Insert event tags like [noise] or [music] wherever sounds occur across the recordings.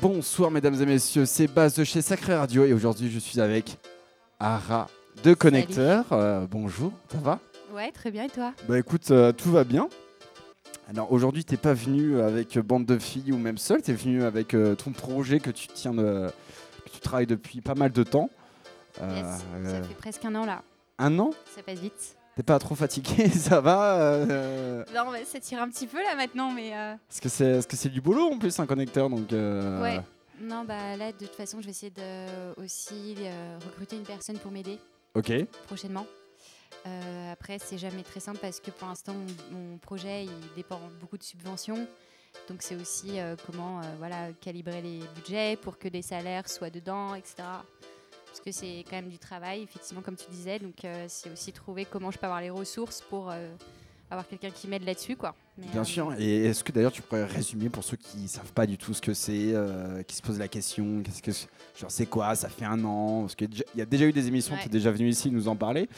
Bonsoir mesdames et messieurs, c'est Baz de chez Sacré Radio et aujourd'hui je suis avec Ara de Connecteur. Euh, bonjour, ça va? Ouais, très bien et toi? Bah écoute, euh, tout va bien. Alors aujourd'hui t'es pas venu avec bande de filles ou même seul, t'es venu avec euh, ton projet que tu tiens de, que tu travailles depuis pas mal de temps. Yes, Ça fait presque un an là, un an? Ça passe vite. T'es pas trop fatigué, [laughs] ça va euh, Non, mais ça tire un petit peu là maintenant, mais euh, Est-ce que c'est est -ce que c'est du boulot en plus un connecteur donc euh, ouais. Non, bah là, de toute façon, je vais essayer de aussi euh, recruter une personne pour m'aider Ok. prochainement. Euh, après, c'est jamais très simple parce que pour l'instant, mon, mon projet il dépend beaucoup de subventions. Donc, c'est aussi euh, comment euh, voilà, calibrer les budgets pour que des salaires soient dedans, etc. Parce que c'est quand même du travail, effectivement, comme tu disais. Donc, euh, c'est aussi trouver comment je peux avoir les ressources pour euh, avoir quelqu'un qui m'aide là-dessus. quoi. Mais, Bien euh, sûr. Et est-ce que d'ailleurs tu pourrais résumer pour ceux qui savent pas du tout ce que c'est, qui se posent la question, qu'est-ce que genre c'est quoi Ça fait un an? Parce qu'il y a déjà eu des émissions, Ouais. tu es déjà venu ici nous en parler.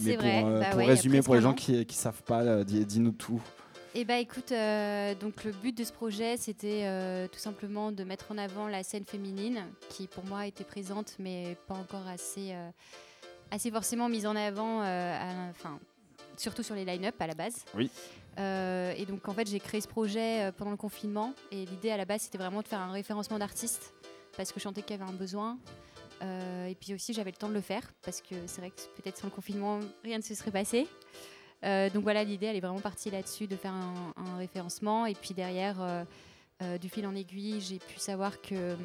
Mais pour, vrai, bah pour ouais, résumer pour les gens qui qui savent pas, dis- dis-nous tout. Eh bah écoute, euh, donc le but de ce projet, c'était euh, tout simplement de mettre en avant la scène féminine, qui pour moi était présente, mais pas encore assez, euh, assez forcément mise en avant, à- enfin, surtout sur les line-up à la base. Oui. Et donc en fait, j'ai créé ce projet pendant le confinement, et l'idée à la base, c'était vraiment de faire un référencement d'artistes, parce que je sentais qu'il y avait un besoin. Et puis aussi, j'avais le temps de le faire, parce que c'est vrai que peut-être sans le confinement, rien ne se serait passé. Euh, donc voilà, l'idée, elle est vraiment partie là-dessus, de faire un, un référencement. Et puis derrière, euh, euh, du fil en aiguille, j'ai pu savoir que hum,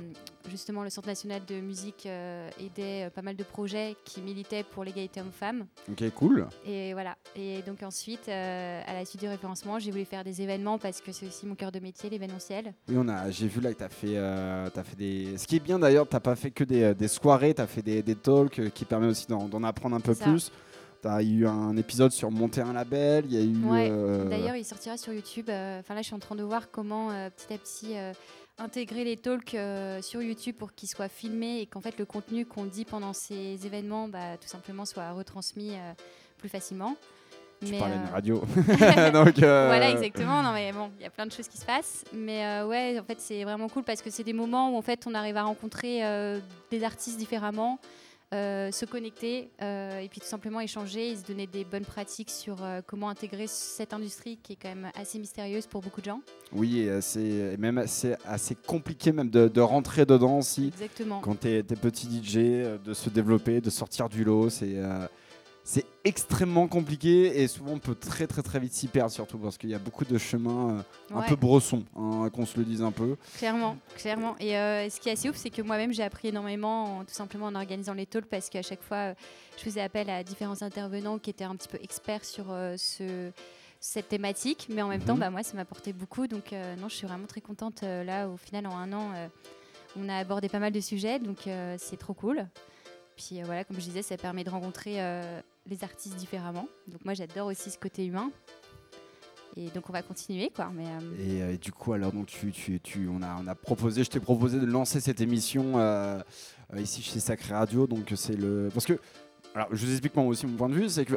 justement le Centre national de musique euh, aidait euh, pas mal de projets qui militaient pour l'égalité homme-femme. Ok, cool. Et voilà. Et donc ensuite, euh, à la suite du référencement, j'ai voulu faire des événements parce que c'est aussi mon cœur de métier, l'événementiel. Oui, on a, j'ai vu là que tu as fait, fait des. Ce qui est bien d'ailleurs, t'as pas fait que des, des soirées, tu as fait des, des talks qui permettent aussi d'en, apprendre un peu ça. plus. Tu as eu un épisode sur monter un label, il y a eu. Ouais, euh, D'ailleurs, il sortira sur YouTube. euh, Enfin là, je suis en train de voir comment euh, petit à petit intégrer les talks euh, sur YouTube pour qu'ils soient filmés et qu'en fait le contenu qu'on dit pendant ces événements, bah, tout simplement, soit retransmis euh, plus facilement. tu Mais, parlais euh, d'une radio. [laughs] [laughs] donc, Voilà, exactement. Non, mais bon, il y a plein de choses qui se passent. Mais ouais, en fait, c'est vraiment cool parce que c'est des moments où en fait, on arrive à rencontrer des artistes différemment, se connecter euh, et puis tout simplement échanger et se donner des bonnes pratiques sur euh, comment intégrer cette industrie qui est quand même assez mystérieuse pour beaucoup de gens. Oui, et euh, même assez compliqué même de, de rentrer dedans aussi. Exactement. Quand t'es es petit DJ, euh, de se développer, de sortir du lot, c'est euh, c'est extrêmement compliqué et souvent on peut très très très vite s'y perdre surtout parce qu'il y a beaucoup de chemins euh, un peu bressons, hein, qu'on se le dise un peu. Clairement, clairement. Et euh, ce qui est assez ouf, c'est que moi-même, j'ai appris énormément, en- tout simplement en organisant les talks, parce qu'à chaque fois, euh, je faisais appel à différents intervenants qui étaient un petit peu experts sur ce, cette thématique. Mais en même temps, Mhm. bah, moi, ça m'apportait beaucoup. Donc, euh, non, je suis vraiment très contente. euh, là, au final, en un an, euh, on a abordé pas mal de sujets, donc c'est trop cool. Puis euh, voilà, comme je disais, ça permet de rencontrer euh, les artistes différemment. Donc, moi, j'adore aussi ce côté humain. Et donc, on va continuer, quoi. Mais, euh, Et, du coup, alors, donc, tu, tu, tu- on, a, on a proposé, je t'ai proposé de lancer cette émission ici chez Sacré Radio. Donc, c'est le. Parce que, alors, je vous explique moi aussi mon point de vue, c'est que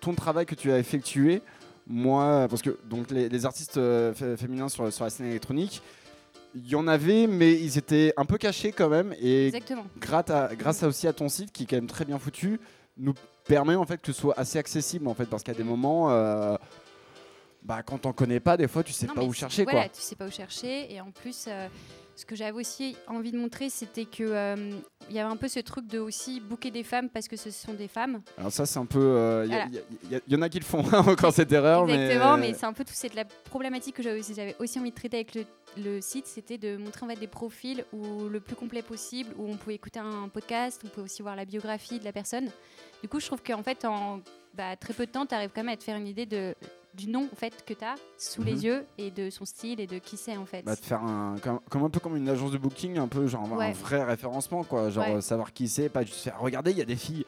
ton travail que tu as effectué, moi, parce que donc les, artistes fé- féminins sur la scène électronique, il y en avait, mais ils étaient un peu cachés quand même. Et exactement. grâce, à, grâce à aussi à ton site qui est quand même très bien foutu, nous permet en fait que ce soit assez accessible en fait, parce qu'à des moments. euh, bah, quand on connaît pas, des fois, tu sais Non, pas où chercher. Voilà, quoi. tu sais pas où chercher. Et en plus, euh, ce que j'avais aussi envie de montrer, c'était que euh, il y avait un peu ce truc de aussi booker des femmes parce que ce sont des femmes. Alors, ça, c'est un peu. euh, Il Voilà. y, y en a qui le font [laughs] hein, encore cette erreur. Exactement, mais, mais, c'est un peu toute cette la problématique que j'avais aussi, envie de traiter avec le, le site, c'était de montrer en fait des profils où le plus complet possible, où on pouvait écouter un podcast, on pouvait aussi voir la biographie de la personne. Du coup, je trouve qu'en fait, en bah, très peu de temps, tu arrives quand même à te faire une idée de, du nom en fait, que tu as sous Mhm. les yeux et de son style et de qui c'est en fait. Bah, de faire un, comme, comme un peu comme une agence de booking, un peu genre un vrai référencement, quoi. Genre Ouais. euh, savoir qui c'est, pas juste faire regarder, il y a des filles.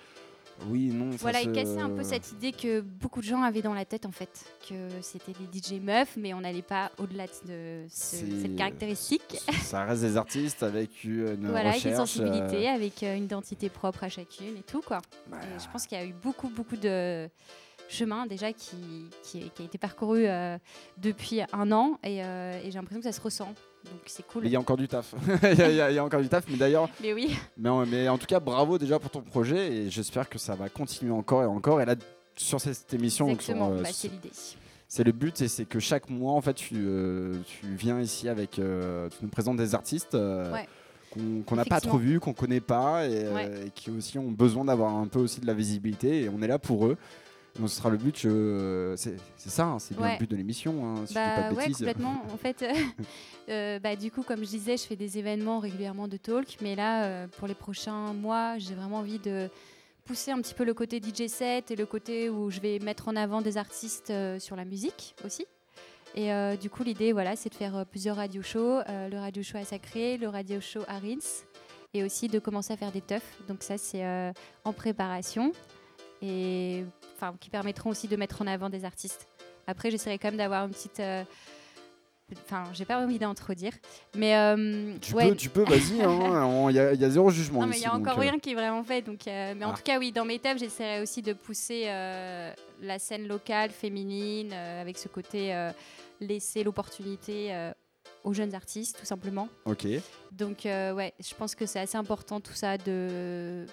Oui, non, ça Voilà, se- et casser un peu cette idée que beaucoup de gens avaient dans la tête en fait, que c'était des DJ meufs, mais on n'allait pas au-delà de ce- cette caractéristique. Ça reste des artistes avec une Voilà, avec recherche. euh, avec euh, une identité propre à chacune et tout quoi. bah, Et je pense qu'il y a eu beaucoup, beaucoup de, chemin déjà qui, qui, a été parcouru depuis un an et, et j'ai l'impression que ça se ressent. Donc c'est cool. Il y a encore du taf. [laughs] il, y a, encore du taf, mais d'ailleurs. Mais oui. Mais en, mais en, tout cas, bravo déjà pour ton projet et j'espère que ça va continuer encore et encore. Et là, sur cette émission, Exactement, bah, c'est l'idée. C'est le but et c'est que chaque mois, en fait, tu, tu viens ici avec, tu nous présentes des artistes. Ouais qu'on n'a pas trop vu, qu'on connaît pas et, euh, qui aussi ont besoin d'avoir un peu aussi de la visibilité et on est là pour eux. Donc ce sera le but, c'est ça, hein, c'est bien le but de l'émission, hein, si bah, pas complètement. [laughs] en fait, [laughs] euh, bah, du coup, comme je disais, je fais des événements régulièrement de talk, mais là, euh, pour les prochains mois, j'ai vraiment envie de pousser un petit peu le côté DJ set et le côté où je vais mettre en avant des artistes sur la musique aussi. Et euh, du coup, l'idée, voilà, c'est de faire euh, plusieurs radio shows, euh, le radio show à Sacré, le radio show à Rins, et aussi de commencer à faire des teufs. Donc ça, c'est en préparation, et enfin, qui permettront aussi de mettre en avant des artistes. Après, j'essaierai quand même d'avoir une petite Enfin, j'ai pas envie d'en trop dire. Mais tu, peux, tu peux, vas-y. Hein, [laughs] il y, a zéro jugement. Non, mais il y a encore rien qui est vraiment fait. Donc, mais en ah. tout cas, oui, dans mes thèmes, j'essaierai aussi de pousser la scène locale, féminine, avec ce côté laisser l'opportunité euh, aux jeunes artistes, tout simplement. Ok. Donc, euh, ouais, je pense que c'est assez important tout ça de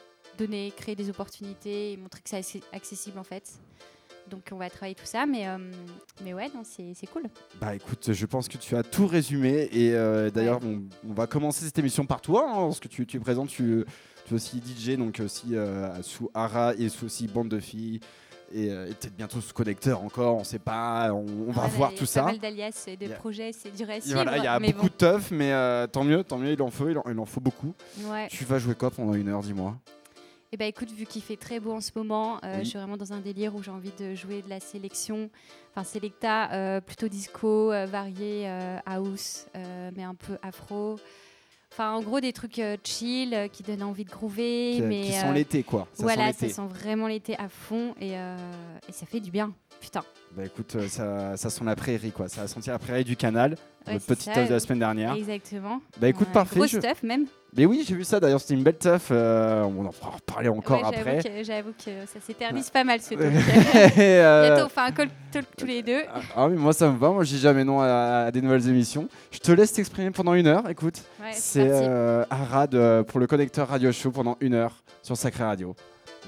donner, créer des opportunités et montrer que c'est accessible en fait. Donc on va travailler tout ça, mais, euh, mais ouais, c'est cool. Bah écoute, je pense que tu as tout résumé et d'ailleurs on, va commencer cette émission par toi, hein, parce que tu, tu, es présent, tu, tu es aussi DJ, donc aussi sous Ara et sous aussi Bande de filles, euh, et, peut-être bientôt ce connecteur encore, on sait pas, on, va voir tout ça. Il y a pas mal d'alias et de projets, c'est du récit. Voilà, il y a beaucoup de teuf, mais euh, tant mieux, tant mieux, il en faut, il en, faut beaucoup. Tu vas jouer quoi pendant une heure, dis-moi? Eh ben écoute, vu qu'il fait très beau en ce moment, euh, je suis vraiment dans un délire où j'ai envie de jouer de la sélection, enfin selecta, plutôt disco, varié, house, mais un peu afro. Enfin, en gros, des trucs euh, chill euh, qui donnent envie de groover. Qui, mais, qui sont euh, l'été, quoi. Ça voilà, ça sent vraiment l'été à fond et, et, ça fait du bien. Putain. Bah écoute, ça, ça sent la prairie, quoi. Ça a senti la prairie du canal, notre petite de la semaine dernière. Exactement. Bah écoute, parfait. Gros stuff, même. Mais oui, j'ai vu ça d'ailleurs, c'était une belle teuf. Euh, on en fera reparler encore après. J'avoue que, ça s'éternise pas mal ce [laughs] truc. [laughs] Euh, Bientôt, on fait un call talk tous les deux. Ah, ah oui, moi ça me va, moi je dis jamais non à, des nouvelles émissions. Je te laisse t'exprimer pendant une heure, écoute. c'est euh, Arad pour le connecteur radio show pendant une heure sur Sacré Radio.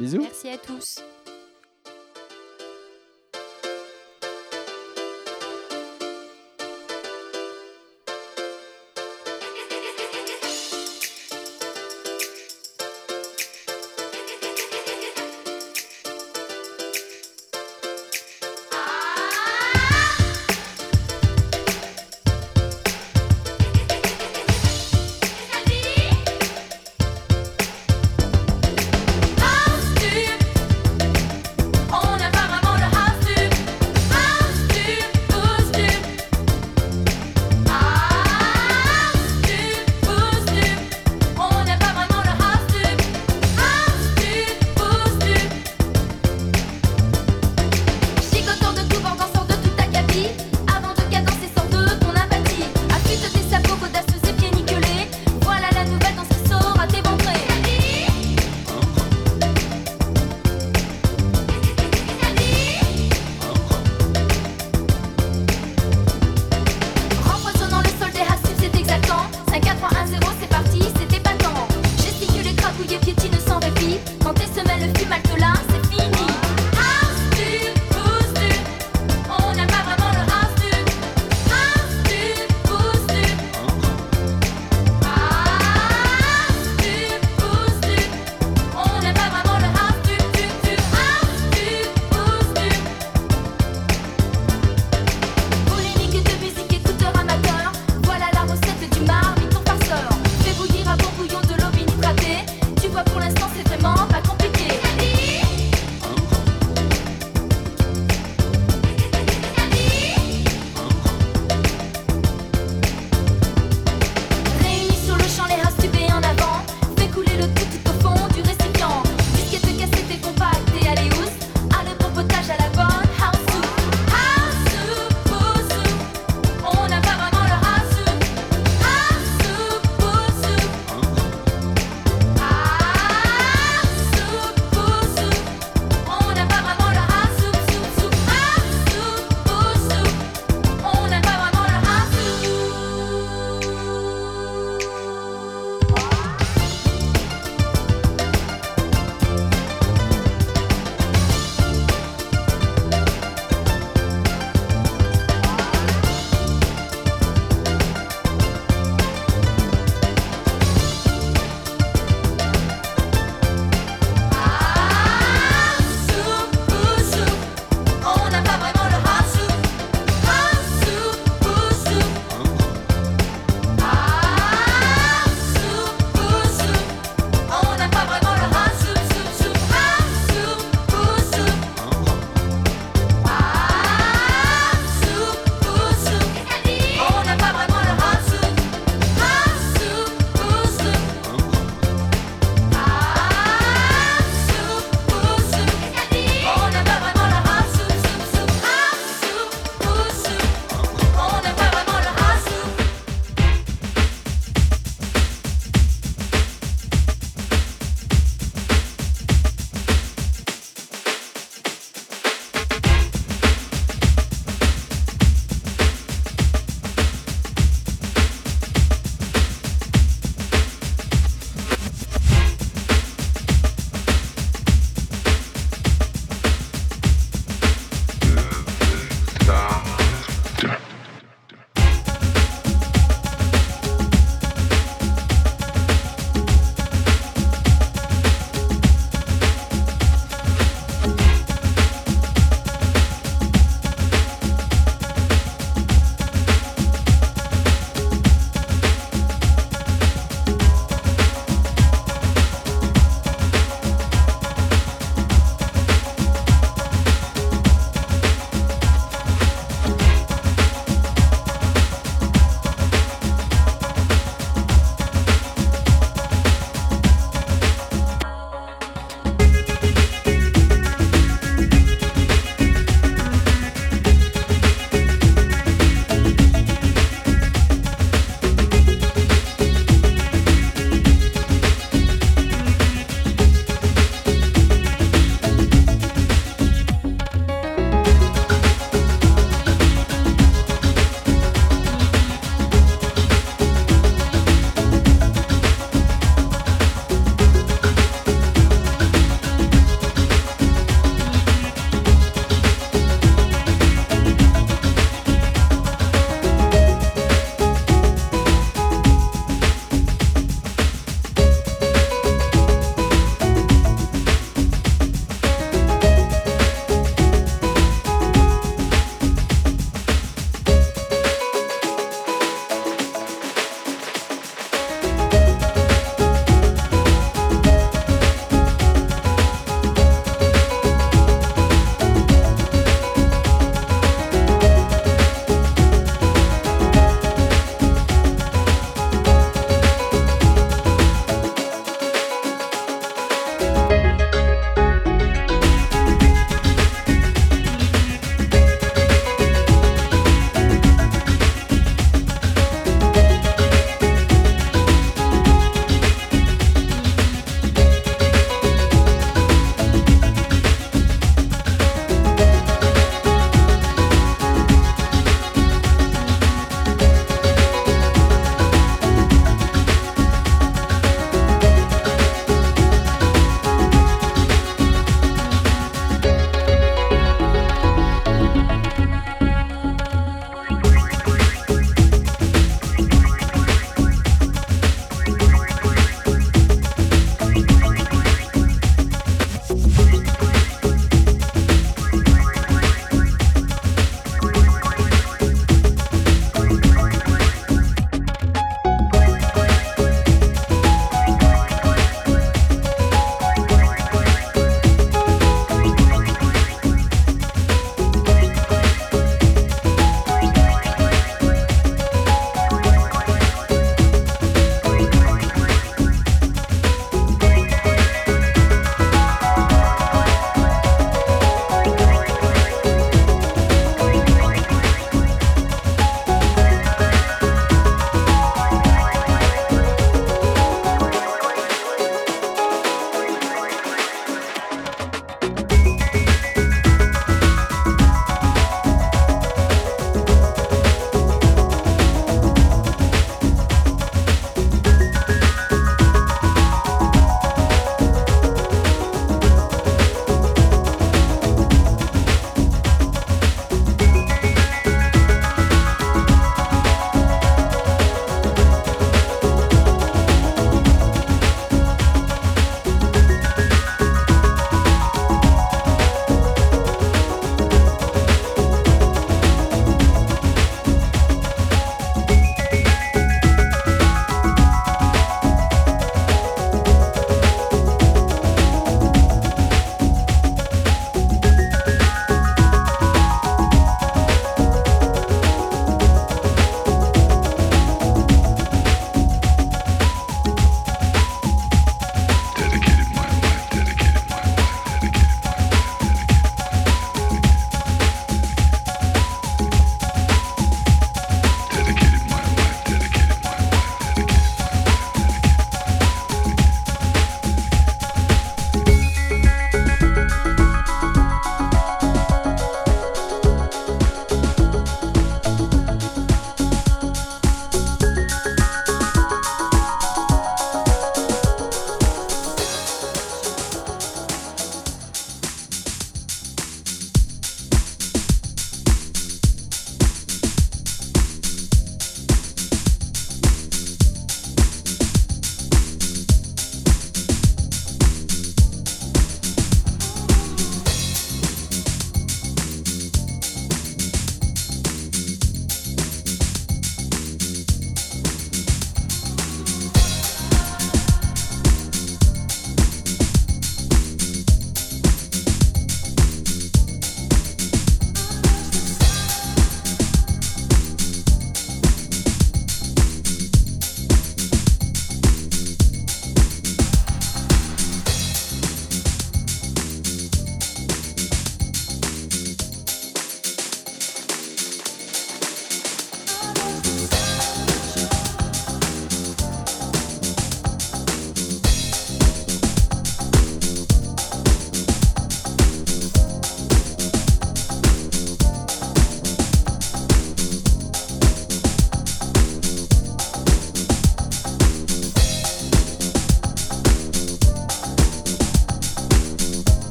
Bisous. Merci à tous.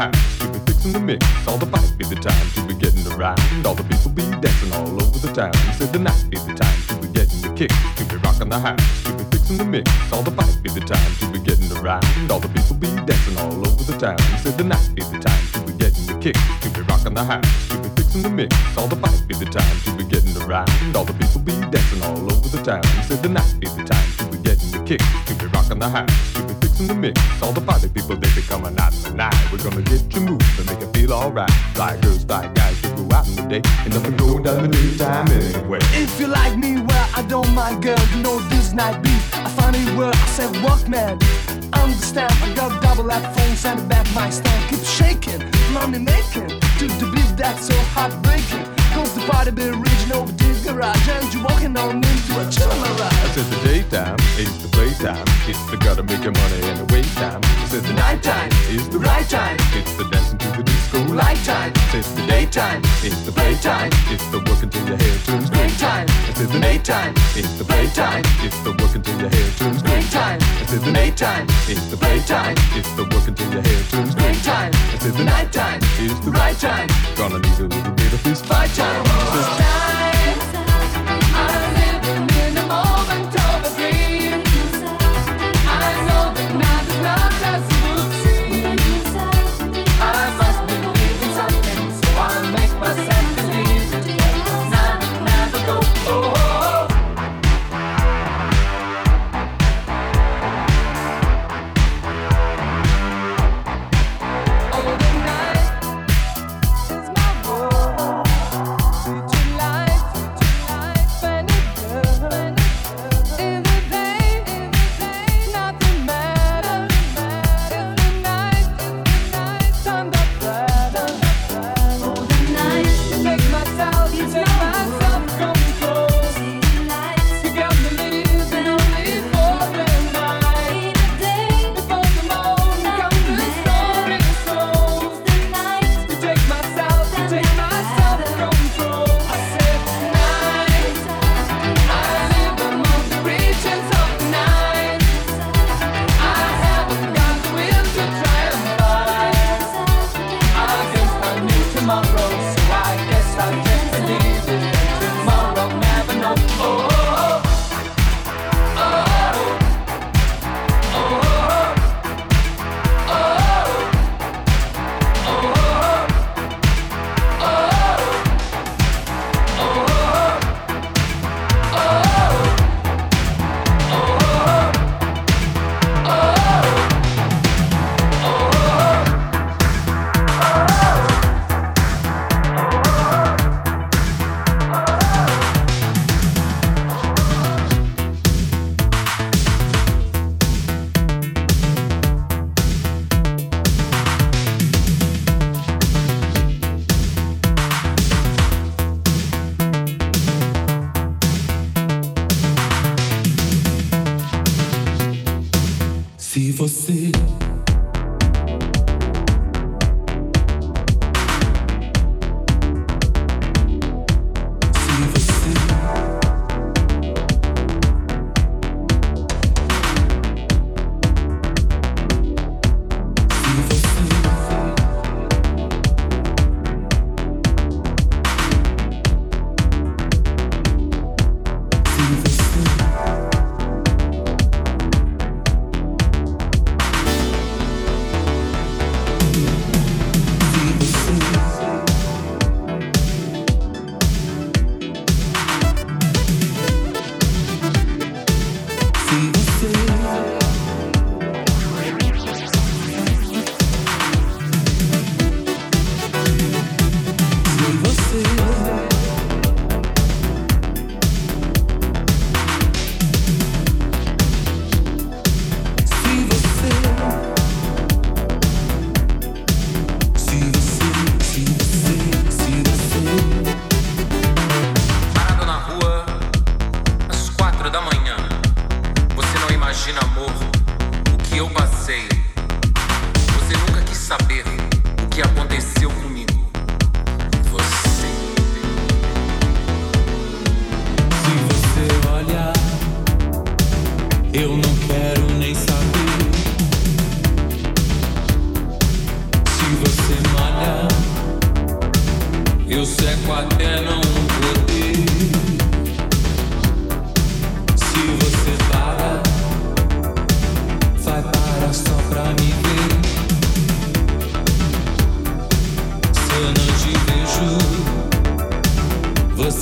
Be rocking house, to be fixing the mix. All the fight be the time to be getting around. All the people be dancing all over the town. He said the night be the time to be getting the kick, to be rocking the house, to be fixing the mix. All the fight be the time to be getting around. All the people be dancing all over the town. He said the night be the time to be getting the kick, to be rocking the house, to be fixing the mix. All the fight be the time to be getting around. All the people be dancing all over the town. He said the night alright. Girls, fly guys, we go out in the day, and nothing going down the daytime anyway. If you like me, well, I don't mind, girl. You know this night beat. I find it where I said, walk, man. Understand, I got double that phone, send it back my stand. Keep shaking, money making. To the beat that's so heartbreaking. Cause the party be original, the deep garage. And you walking on into a chill I ride. said the daytime is the playtime. It's the gotta make your money said the the playtime. It's the work until your hair turns gray time. I said the nighttime is the playtime. It's the work until your hair turns gray time. I said the nighttime is the playtime. It's the work until your hair turns gray time. I said the nighttime is the right time. Gonna need a little bit of this fight time. Se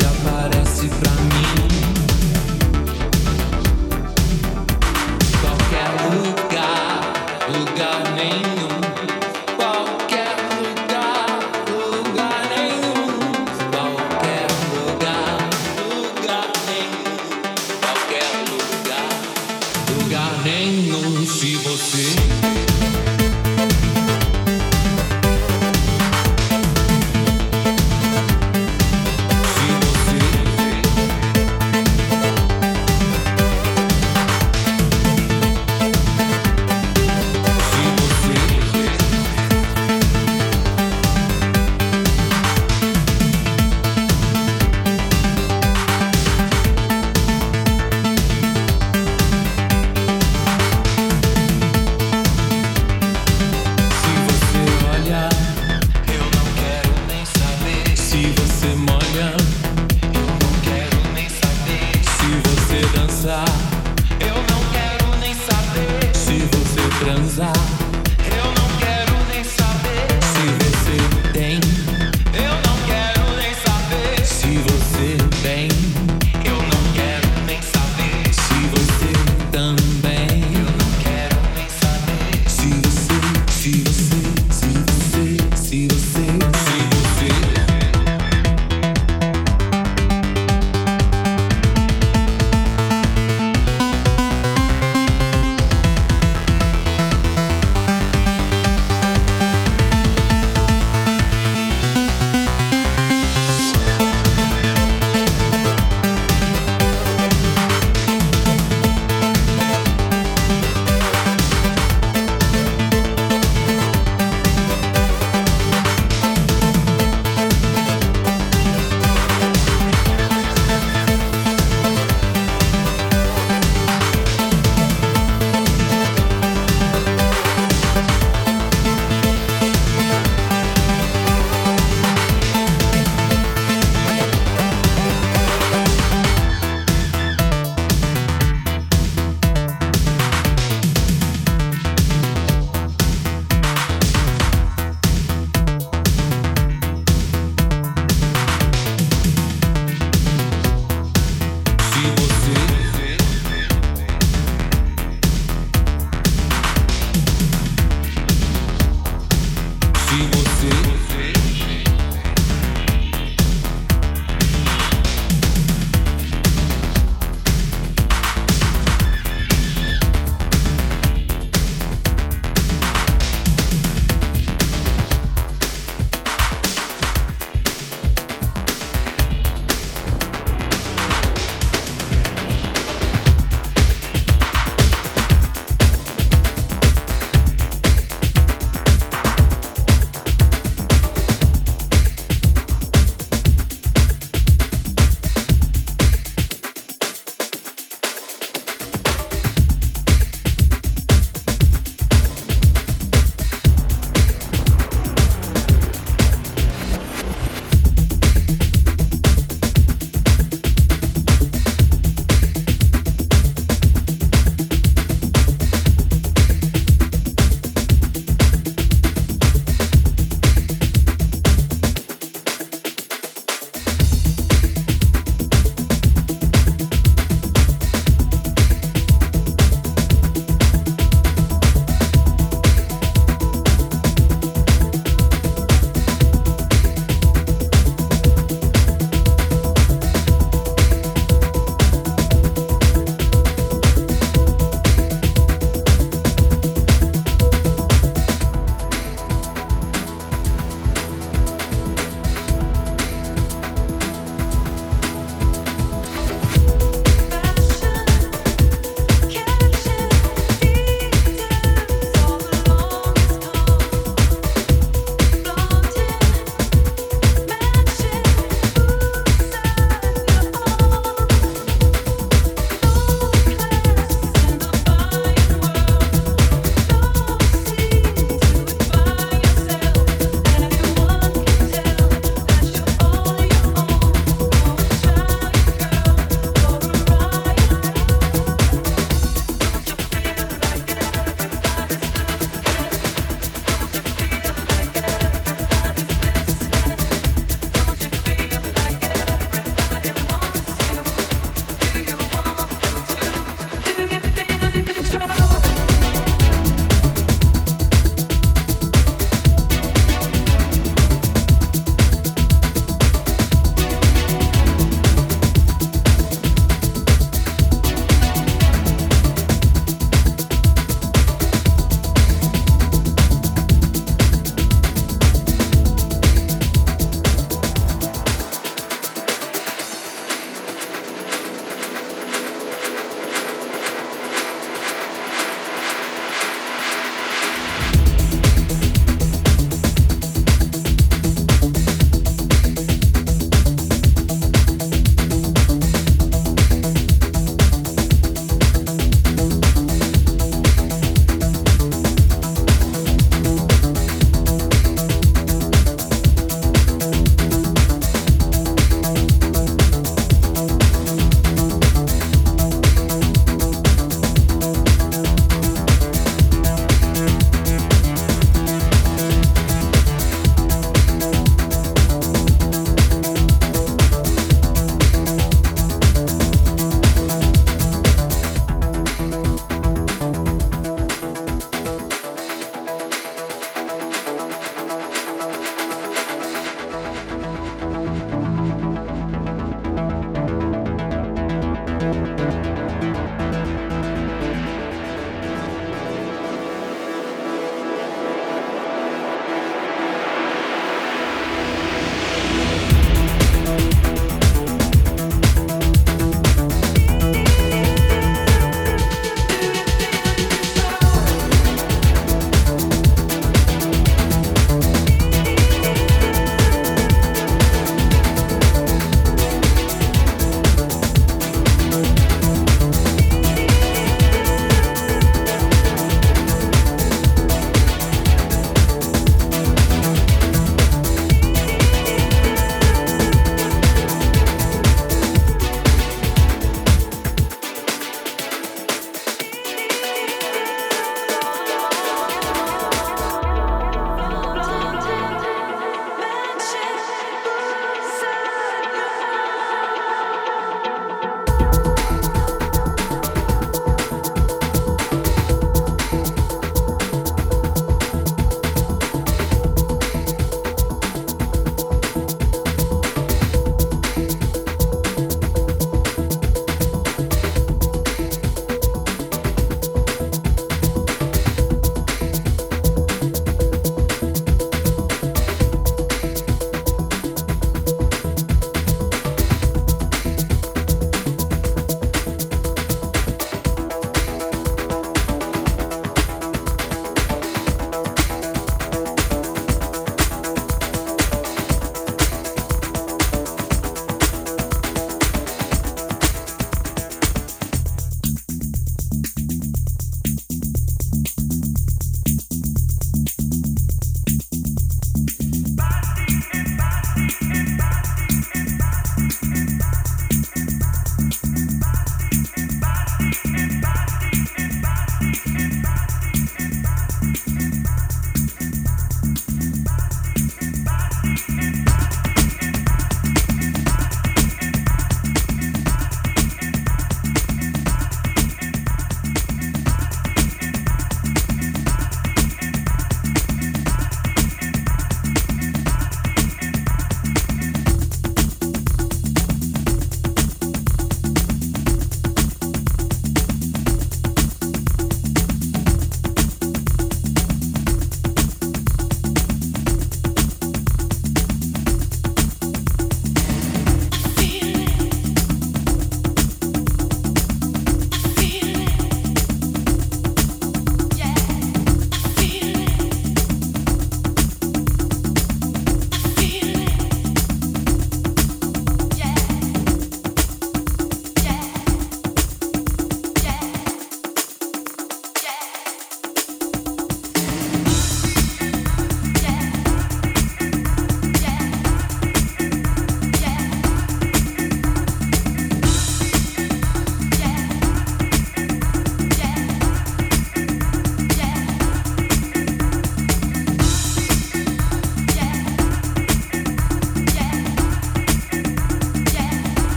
aparece pra mim.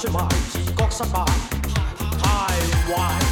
出自觉失败太坏。